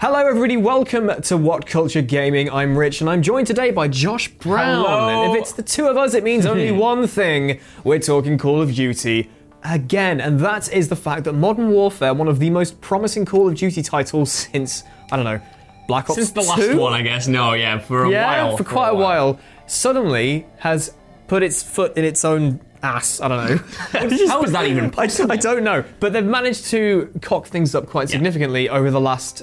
Hello, everybody. Welcome to What Culture Gaming. I'm Rich, and I'm joined today by Josh Brown. Hello. And if it's the two of us, it means only one thing: we're talking Call of Duty again, and that is the fact that Modern Warfare, one of the most promising Call of Duty titles since I don't know, Black Ops Since the last 2? one, I guess. No, yeah, for a yeah, while. for quite a while, suddenly has put its foot in its own ass. I don't know. How is that even I, possible? I don't know, but they've managed to cock things up quite significantly over the last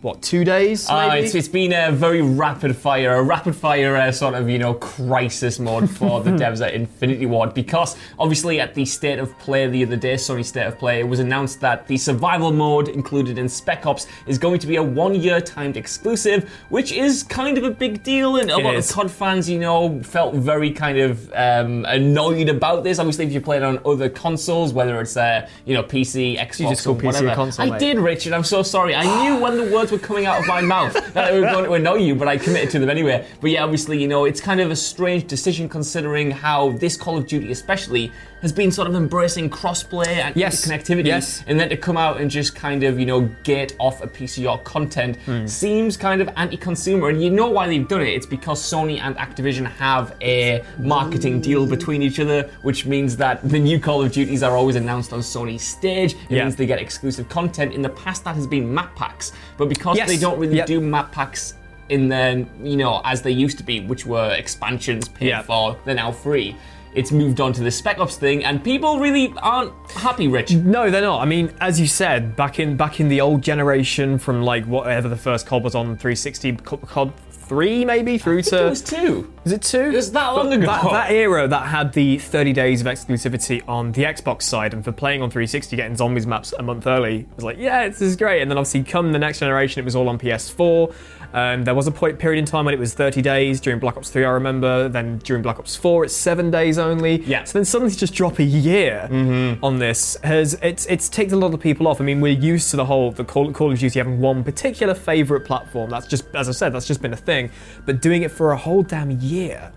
what two days? Uh, it's, it's been a very rapid fire, a rapid fire uh, sort of, you know, crisis mode for the devs at Infinity Ward because obviously at the state of play the other day, Sony state of play, it was announced that the survival mode included in Spec Ops is going to be a one year timed exclusive, which is kind of a big deal. And a It lot is. of COD fans, you know, felt very kind of um, annoyed about this. Obviously, if you play it on other consoles, whether it's, uh, you know, PC, Xbox, just call or PC whatever. console, I mate. did, Richard. I'm so sorry. I knew when the words were coming out of my mouth that they were going to annoy you, but I committed to them anyway. But yeah, obviously, you know, it's kind of a strange decision considering how this Call of Duty, especially, has been sort of embracing crossplay and Yes. connectivity. Yes. And then to come out and just kind of, you know, gate off a piece of your content Hmm. seems kind of anti-consumer. And you know why they've done it? It's because Sony and Activision have a marketing deal between each other, which means that the new Call of Duties are always announced on Sony's stage. It Yeah. means they get exclusive content. In the past, that has been map packs, but because Yes. they don't really Yep. do map packs in then you know as they used to be, which were expansions paid Yeah. for, they're now free. It's moved on to the Spec Ops thing, and people really aren't happy, Rich. No, they're not. I mean, as you said, back in back in the old generation, from like whatever the first COD was on 360, Co- COD three maybe through to It was two. Is it two? It was that long But ago. That, that era that had the 30 days of exclusivity on the Xbox side, and for playing on 360, getting zombies maps a month early, it was like, yeah, this is great. And then obviously, come the next generation, it was all on PS4. Um, there was a point period in time when it was 30 days during Black Ops 3, I remember. Then during Black Ops 4, it's seven days only. Yeah. So then suddenly to just drop a year Mm-hmm. on this has it's it's ticked a lot of people off. I mean, we're used to the whole the Call, Call of Duty having one particular favorite platform. That's just as I said, that's just been a thing. But doing it for a whole damn year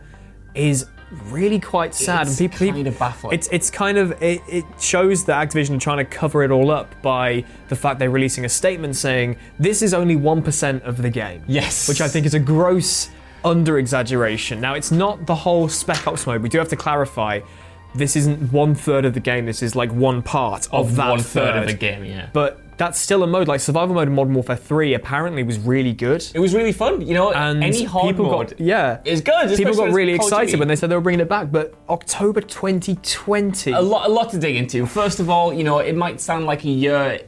is really quite sad. It's and people, kind of baffling. It's it's kind of it, it shows that Activision are trying to cover it all up by the fact they're releasing a statement saying this is only one percent of the game. Yes. which I think is a gross under exaggeration. Now it's not the whole Spec Ops mode. We do have to clarify. This isn't one third of the game. This is like one part of, Of that one third of the game, yeah. But that's still a mode. Like survival mode in Modern Warfare 3 apparently was really good. It was really fun, you know. And any hard people mode got yeah, is good. People got really it's Call of excited when they said they were bringing it back. But October 2020. a lot, a lot to dig into. First of all, you know, it might sound like a year,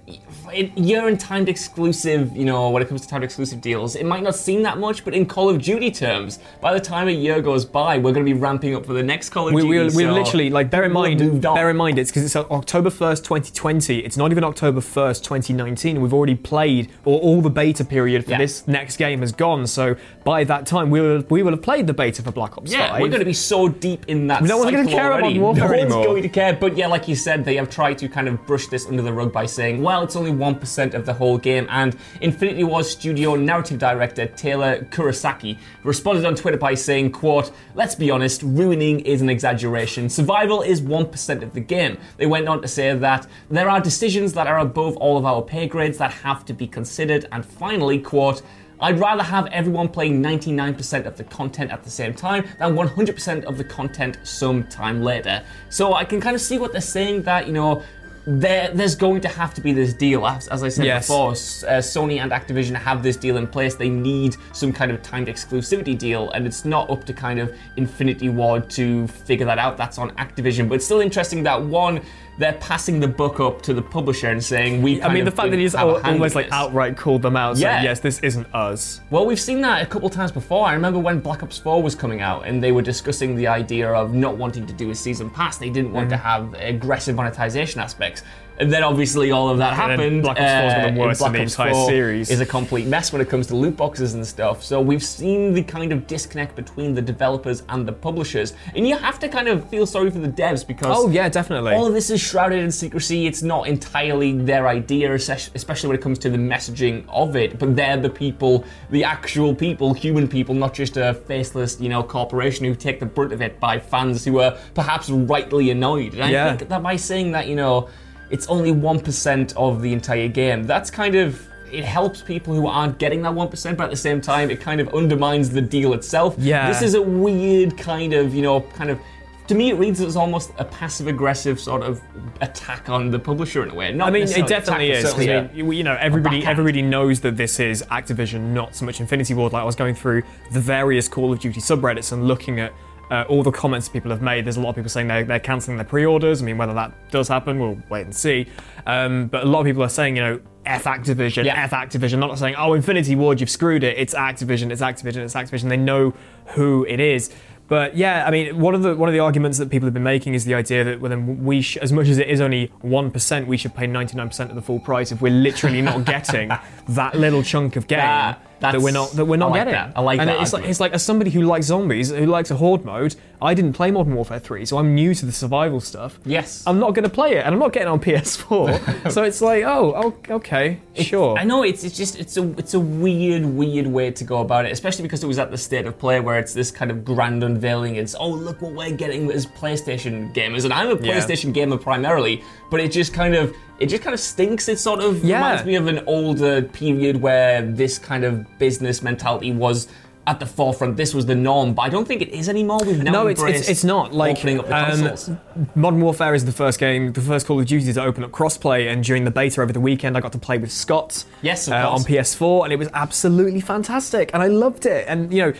a year and timed exclusive. You know, when it comes to timed exclusive deals, it might not seem that much, but in Call of Duty terms, by the time a year goes by, we're going to be ramping up for the next Call of we, Duty. we, we're so literally like bear in mind bear in mind it's because it's October 1st 2020 it's not even October 1st 2019 we've already played or all the beta period for Yeah. this next game has gone so by that time we will we will have played the beta for Black Ops Yeah, 5 we're going to be so deep in that. No one's gonna care about already. Modern Warfare No one's anymore. going to care. But yeah, like you said, they have tried to kind of brush this under the rug by saying, well, it's only one percent of the whole game. And Infinity Ward studio narrative director Taylor Kurosaki responded on Twitter by saying, "quote Let's be honest, ruining is an exaggeration. Survival is one percent of the game." They went on to say that there are decisions that are above all of our pay grades that have to be considered. And finally, quote. I'd rather have everyone playing 99% of the content at the same time than 100% of the content some time later. So I can kind of see what they're saying that, you know, there, there's going to have to be this deal. As, as I said Yes. before, uh, Sony and Activision have this deal in place. They need some kind of timed exclusivity deal, and it's not up to kind of Infinity Ward to figure that out. That's on Activision. But it's still interesting that one, they're passing the book up to the publisher and saying we. I mean, the fact that he's have a al- hand almost like outright called them out, saying, Yeah. yes, this isn't us. Well, we've seen that a couple times before. I remember when Black Ops 4 was coming out and they were discussing the idea of not wanting to do a season pass. They didn't want to Mm-hmm. have aggressive monetization aspects. And then obviously all of that And happened. Black Ops 4 is one of the and worst in the Ops entire series. Is a complete mess when it comes to loot boxes and stuff. So we've seen the kind of disconnect between the developers and the publishers. And you have to kind of feel sorry for the devs because Oh, yeah, definitely. all of this is shrouded in secrecy. It's not entirely their idea, especially when it comes to the messaging of it. But they're the people, the actual people, human people, not just a faceless, you know, corporation who take the brunt of it by fans who are perhaps rightly annoyed. And I think that by saying that, you know, it's only one percent of the entire game. That's kind of. It helps people who aren't getting that 1%, but at the same time, it kind of undermines the deal itself. Yeah. This is a weird kind of, you know, kind of to me, it reads as almost a passive aggressive sort of attack on the publisher in a way. Not I mean, it definitely attack, is. I mean, you know, everybody everybody knows that this is Activision, not so much Infinity Ward. Like I was going through the various Call of Duty subreddits and looking at uh, all the comments people have made. There's a lot of people saying they're, they're cancelling their pre-orders. I mean, whether that does happen, we'll wait and see. Um, but a lot of people are saying, you know, F Activision, Yeah. F Activision. Not saying, oh, Infinity Ward, you've screwed it. It's Activision, it's Activision, it's Activision. They know who it is. But yeah, I mean, one of the one of the arguments that people have been making is the idea that well, then we, sh- as much as it is only one percent, we should pay ninety nine percent of the full price if we're literally not getting that little chunk of game That- that, we're not that we're not I like getting. that. I like and that it's like it's like as somebody who likes zombies, who likes a horde mode. I didn't play Modern Warfare three, so I'm new to the survival stuff. Yes. I'm not going to play it, and I'm not getting on PS4. so it's like, oh, oh, okay, sure. I know it's, it's just it's a it's a weird weird way to go about it, especially because it was at the state of play where it's this kind of grand unveiling. It's oh look what we're getting as PlayStation gamers, and I'm a Yeah. PlayStation gamer primarily, but it just kind of it just kind of stinks. It sort of Yeah. reminds me of an older period where this kind of business mentality was. At the forefront, this was the norm, but I don't think it is anymore. We've now no, it's, it's it's not like opening up the um, consoles. Modern Warfare is the first game, the first Call of Duty to open up crossplay, and during the beta over the weekend, I got to play with Scott. Yes, uh, on PS4, and it was absolutely fantastic, and I loved it. And you know,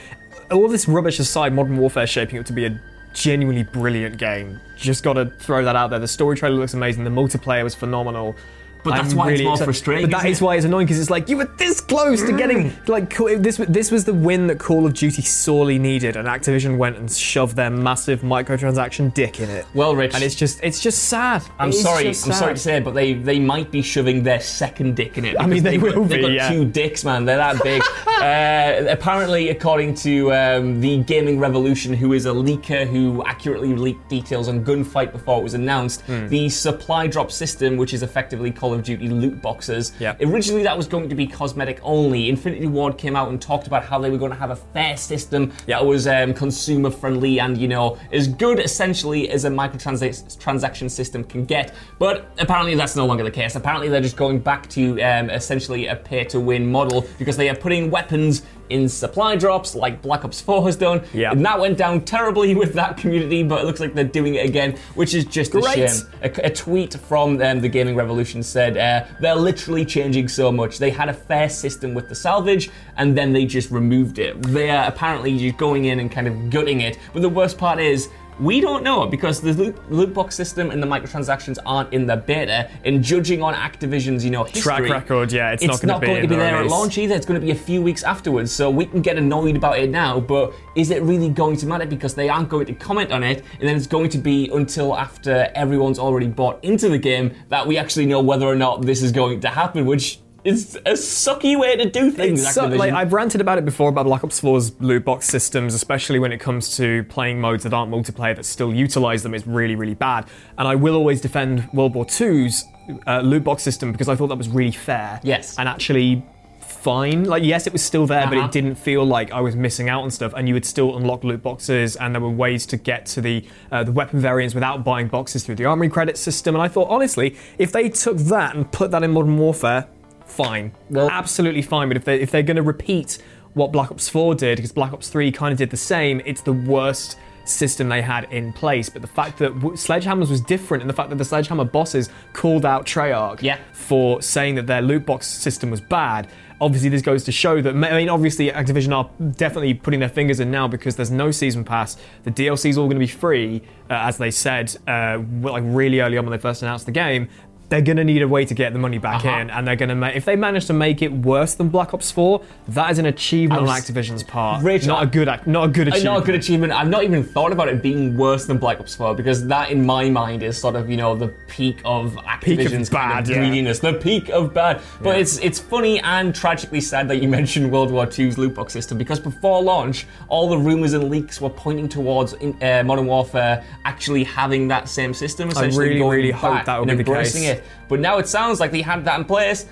all this rubbish aside, Modern Warfare shaping up to be a genuinely brilliant game. Just got to throw that out there. The story trailer looks amazing. The multiplayer was phenomenal. But that's why it's more excited- frustrating, But that isn't is it? why it's annoying because it's like you were this close to getting like this. This was the win that Call of Duty sorely needed, and Activision went and shoved their massive microtransaction dick in it. Well, Rich, and it's just it's just sad. I'm It is sorry. I'm just sorry to say, it, but they they might be shoving their second dick in it. I mean, they they've got- will They've got yeah. two dicks, man. They're that big. uh, apparently, according to um, the Gaming Revolution, who is a leaker who accurately leaked details on Gunfight before it was announced, Hmm. the supply drop system, which is effectively Call of Duty loot boxes, Yeah. originally that was going to be cosmetic only. Infinity Ward came out and talked about how they were going to have a fair system Yeah. that was um, consumer friendly and you know as good essentially as a microtransaction system can get. But apparently that's no longer the case. Apparently they're just going back to um, essentially a pay to win model because they are putting weapons in supply drops like Black Ops 4 has done. Yeah. And that went down terribly with that community, but it looks like they're doing it again, which is just Great. a shame. A, a tweet from um, the Gaming Revolution said uh, they're literally changing so much. They had a fair system with the salvage, and then they just removed it. They are apparently just going in and kind of gutting it. But the worst part is. We don't know because the loot, loot box system and the microtransactions aren't in the beta. And judging on Activision's, you know, history, Track record, yeah, it's not gonna be going to be the there at launch either. It's going to be a few weeks afterwards. So we can get annoyed about it now, but is it really going to matter because they aren't going to comment on it, and then it's going to be until after everyone's already bought into the game that we actually know whether or not this is going to happen, which is a sucky way to do things. So, like I've ranted about it before about Black Ops 4's loot box systems, especially when it comes to playing modes that aren't multiplayer that still utilize them. It's really, really bad. And I will always defend World War II's uh, loot box system because I thought that was really fair. Yes. And actually fine. Like yes, it was still there, but Uh-huh. it didn't feel like I was missing out on stuff. And you would still unlock loot boxes, and there were ways to get to the uh, the weapon variants without buying boxes through the armory credit system. And I thought honestly, if they took that and put that in Modern Warfare. Fine. Well- absolutely fine. But if they if they're going to repeat what Black Ops 4 did, because Black Ops 3 kind of did the same, it's the worst system they had in place. But the fact that w- Sledgehammer's was different, and the fact that the Sledgehammer bosses called out Treyarch Yeah. for saying that their loot box system was bad. Obviously, this goes to show that. I mean, obviously, Activision are definitely putting their fingers in now because there's no season pass. The DLC is all going to be free, uh, as they said, uh, like really early on when they first announced the game. They're going to need a way to get the money back Uh-huh. in, and they're going to make. If they manage to make it worse than Black Ops 4, that is an achievement I on Activision's part. Rich, not I- a good, not a good Uh, achievement. Not a good achievement. I've not even thought about it being worse than Black Ops 4 because that, in my mind, is sort of you know the peak of Peak of Activision's kind bad, of yeah. greediness, the peak of bad. But it's it's funny and tragically sad that you mentioned World War II's loot box system because before launch, all the rumors and leaks were pointing towards in, uh, Modern Warfare actually having that same system. Essentially, really, going really hope that would be the case. it. But now it sounds like they had that in place,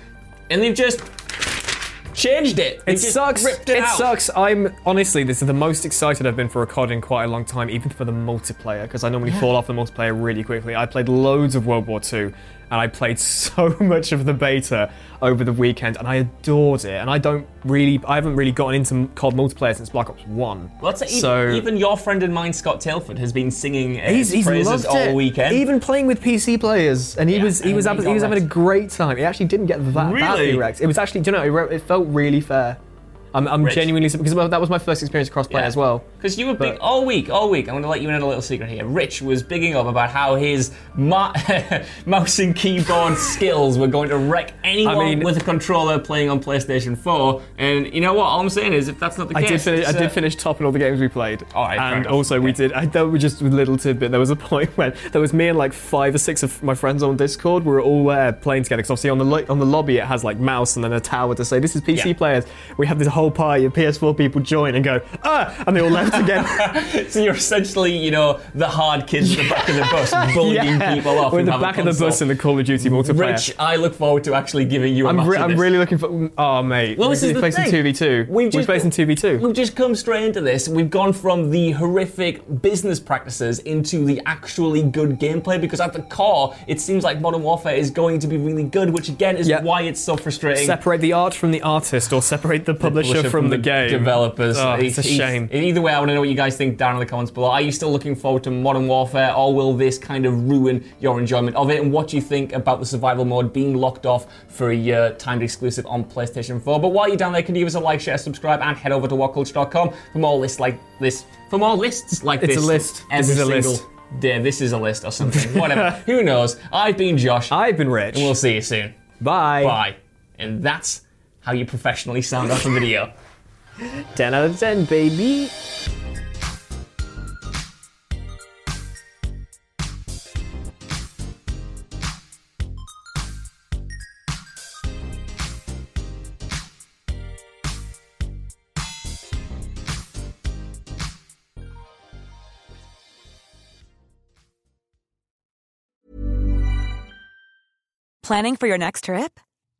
and they've just changed it. They've It sucks. It, It sucks. I'm honestly, this is the most excited I've been for a COD in quite a long time, even for the multiplayer, because I normally fall off the multiplayer really quickly. I played loads of World War II, and I played so much of the beta over the weekend, and I adored it. And I don't really, I haven't really gotten into COD multiplayer since Black Ops One. Well, that's even, so even your friend and mine, Scott Telford, has been singing uh, He's, he's praises all it. weekend. Even playing with PC players, and he Yeah, was he was he ab- he was having a great time. He actually didn't get that Really? badly wrecked. It was actually, do you know, it, it felt really fair. I'm, I'm Rich. genuinely because that was my first experience crossplay as well. Because you were big all week, all week. I'm going to let you in on a little secret here. Rich was bigging up about how his ma- mouse and keyboard skills were going to wreck anyone I mean- with a controller playing on PlayStation 4. And you know what? All I'm saying is, if that's not the I case, did finish. I uh, did finish top in all the games we played. All right, and also we did. I that was just a little tidbit. There was a point when there was me and like five or six of my friends on Discord. We were all uh, playing together. Because obviously on the lo- on the lobby it has like mouse and then a tower to say this is PC Yeah. players. We have this whole party of PS4 people join and go ah, and they all left again. So you're essentially, you know, the hard kids at the back of the bus bullying people off. We're in the back of the bus in the Call of Duty multiplayer. Rich, I look forward to actually giving you a I'm, re- I'm really looking for. Oh mate, Well, this is the played some thing. two v two. We've We just played two v two. We've just come straight into this. We've gone from the horrific business practices into the actually good gameplay because at the core, it seems like Modern Warfare is going to be really good, which again is Yeah. why it's so frustrating. Separate the art from the artist, or separate the publisher, from, the, game. Developers. Oh, it's a Eith- shame. Either way, I want to know what you guys think down in the comments below. Are you still looking forward to Modern Warfare, or will this kind of ruin your enjoyment of it? And what do you think about the survival mode being locked off for a year, timed exclusive on PlayStation 4? But while you're down there, can you give us a like, share, subscribe, and head over to whatculture.com for more lists like this. For more lists like It's this. It's a list. Every This is a single list. day. This is a list or something. Whatever. Who knows? I've been Josh. I've been rich. and we'll see you soon. Bye. Bye. And that's how you professionally sound off a video. 10 out of 10, baby. Planning for your next trip?